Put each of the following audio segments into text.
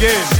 shall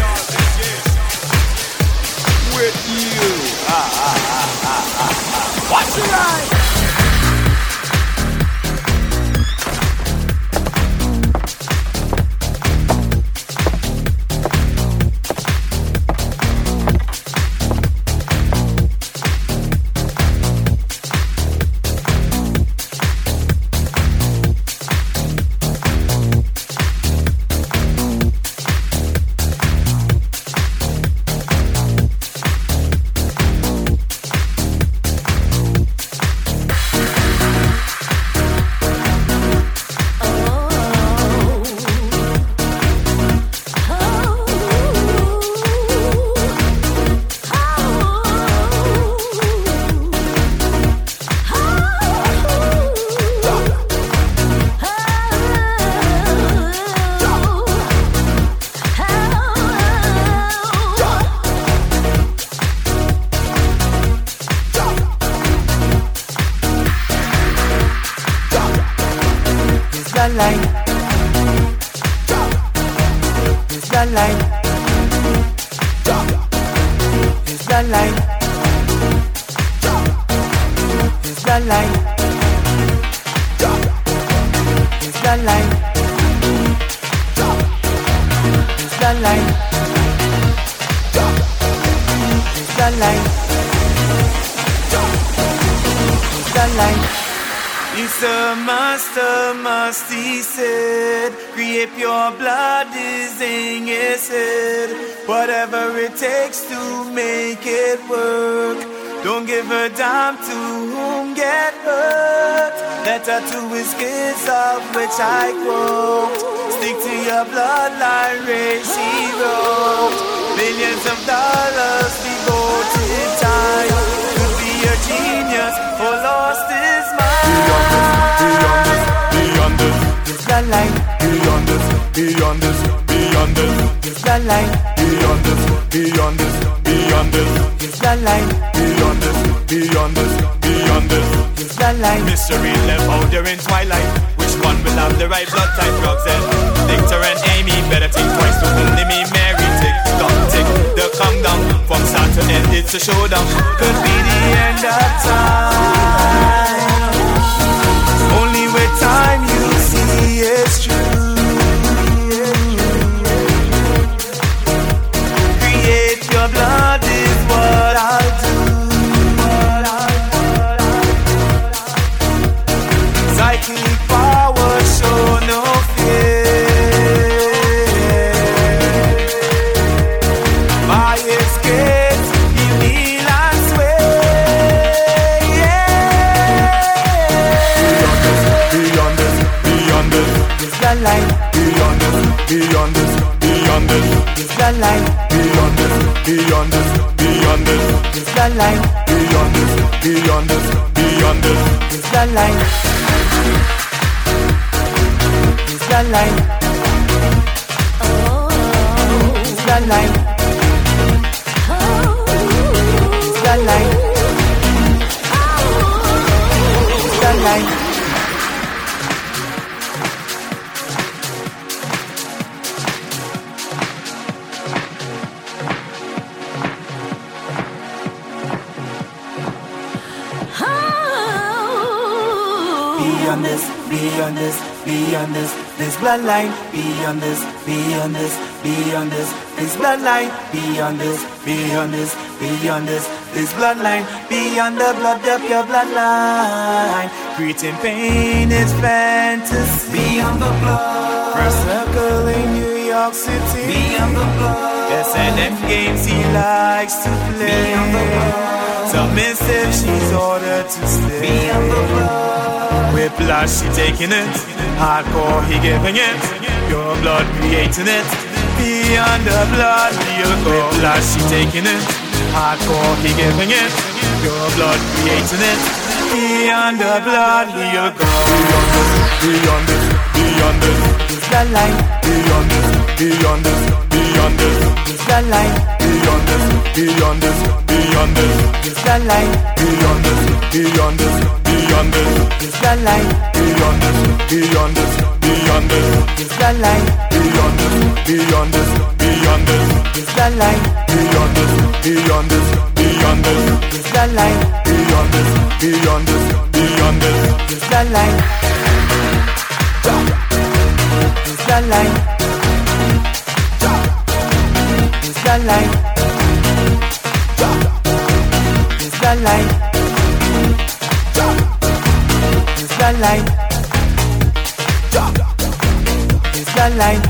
the line. Beyond this, beyond this, beyond this. It's the line. Mystery left out there in twilight. Which one will have the right blood type? Drugs and Victor, and Amy. Better think twice to whom me, Mary. Tick tock, tick the countdown. From start to end, it's a showdown. Could be the end of time. beyond this, beyond this. It's the life. Beyond this, beyond this, beyond this. It's the life. Beyond this, beyond this, beyond this. It's the life. It's the life. Oh, it's the life. Oh, it's the life. Oh, it's the life. Bloodline, beyond this, beyond this, beyond this, this bloodline, beyond this, beyond this, beyond this, this bloodline, beyond the blood of your bloodline. Creating pain is fantasy. Beyond the blood. First circle in New York City. Beyond the blood. S&M games he likes to play. Beyond the blood. Submissive, she's ordered to stay. Beyond the blood. Whiplash, she taking it. Hardcore, he giving it. Your blood creating it. Beyond the blood, real Whiplash, she taking it. Hardcore, he giving it. Your blood creating it. Beyond the blood, he'll go. Beyond this, beyond this, It's the line. beyond this, beyond this, beyond this, It's the line. beyond this, beyond this, beyond this, It's the line. beyond this, beyond this, beyond this, It's the line. beyond this, beyond this, beyond this, It's the line. beyond this, beyond this, beyond this, It's the line. beyond this, beyond this, beyond this, It's the line. beyond this, beyond this, beyond this. It's the line. It's the line. It's the line. It's the line. The line. It's the line.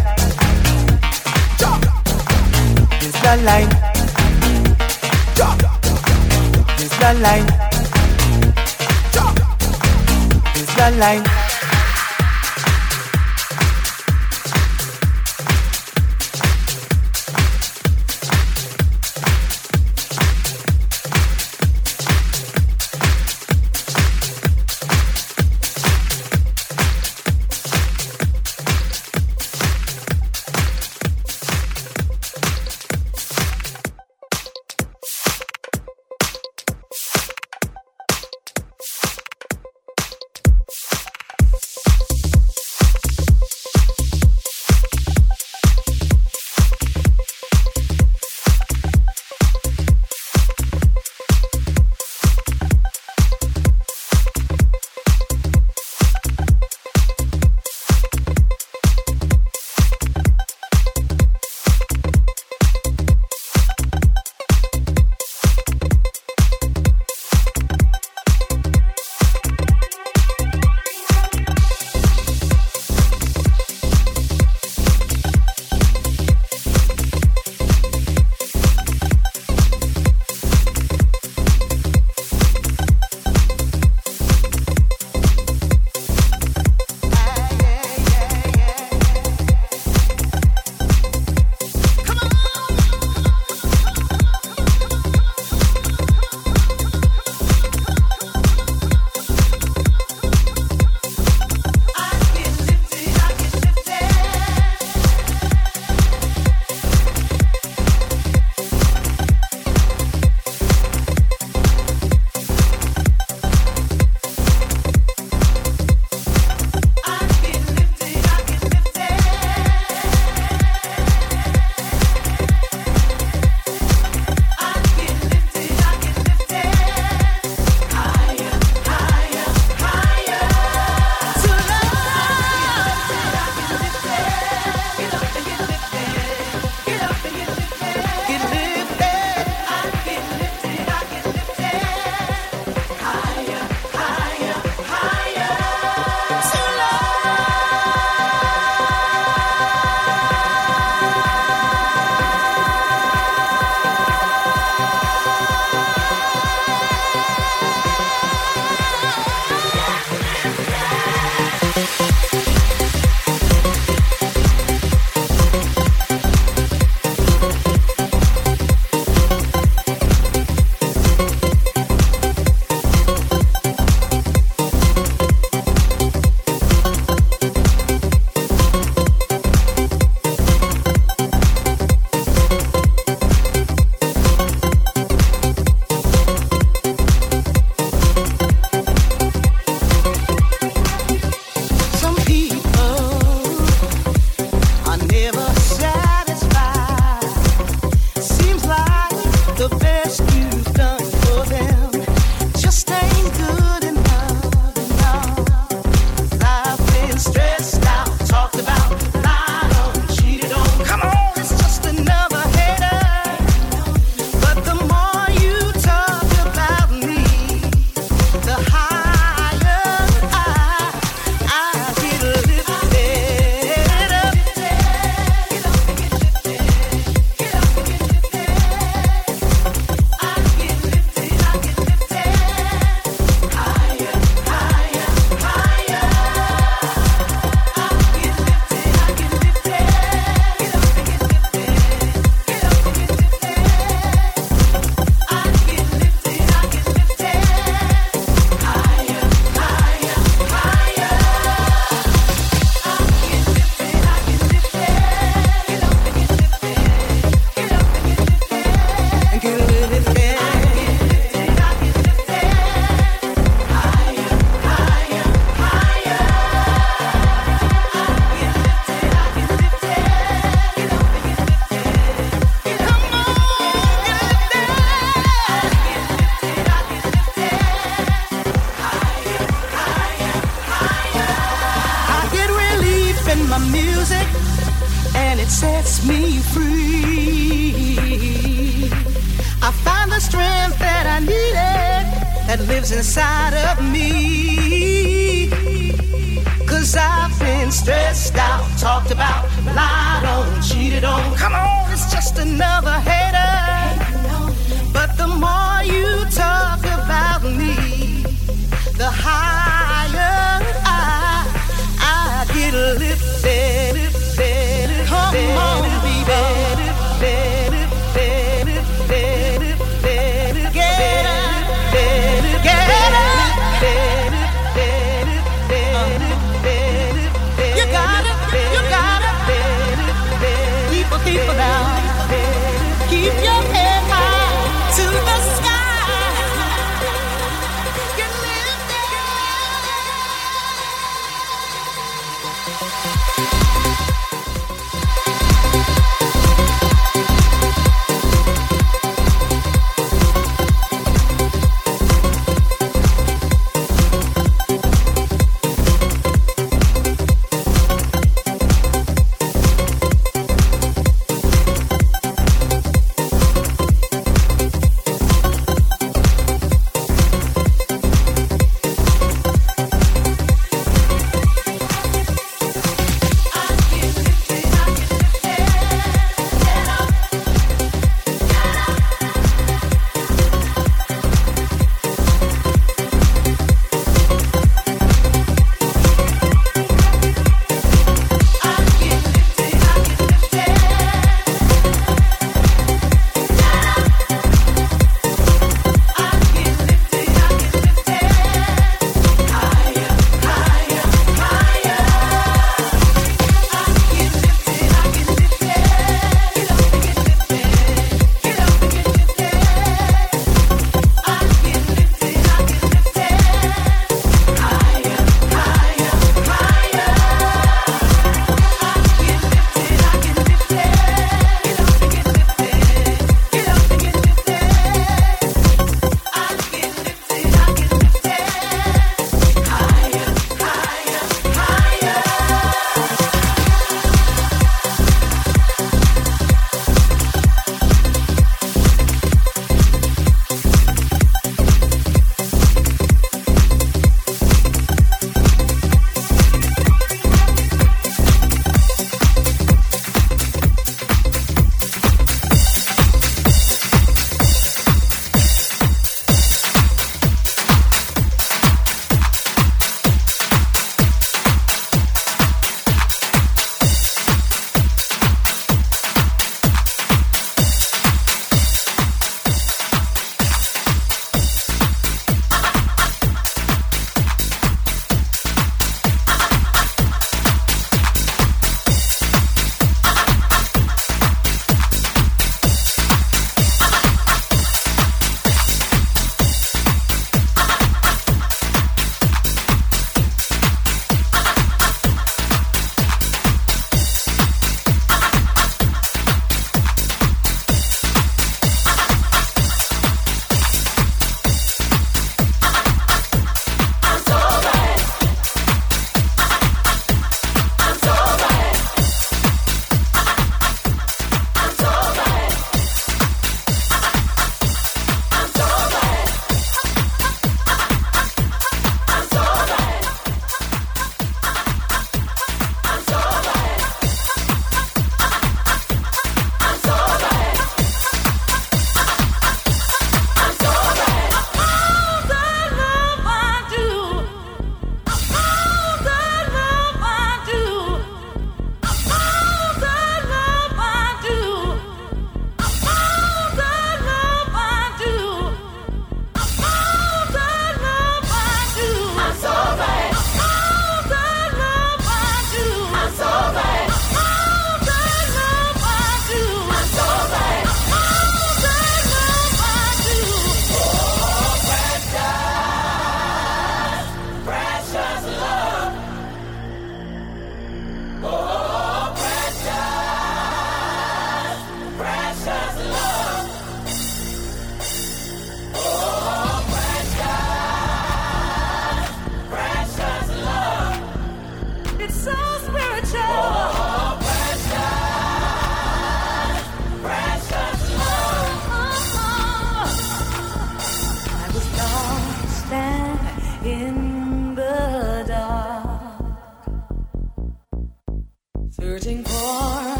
It's the line. It's the line. It's the line.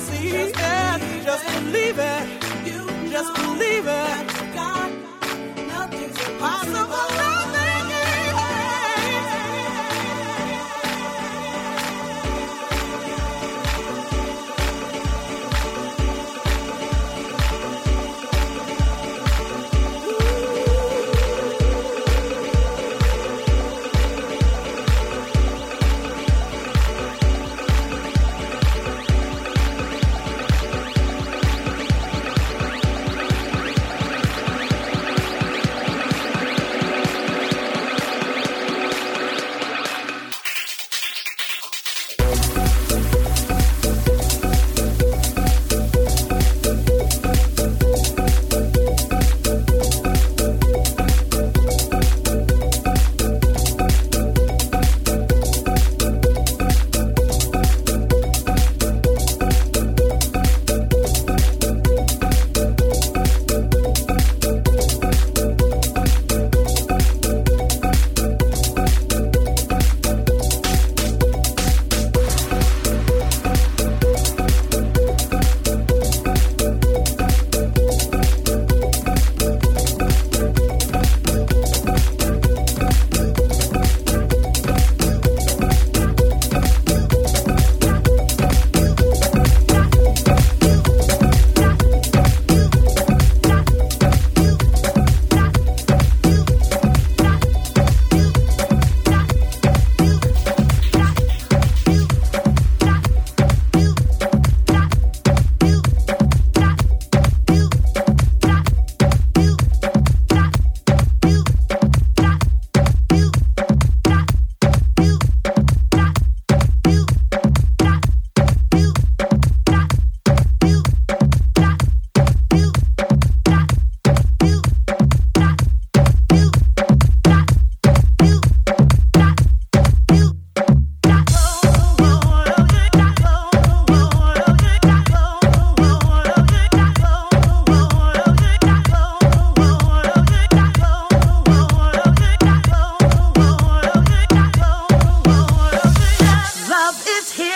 See. Just believe it. Just believe it.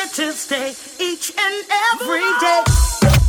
here to stay each and every day.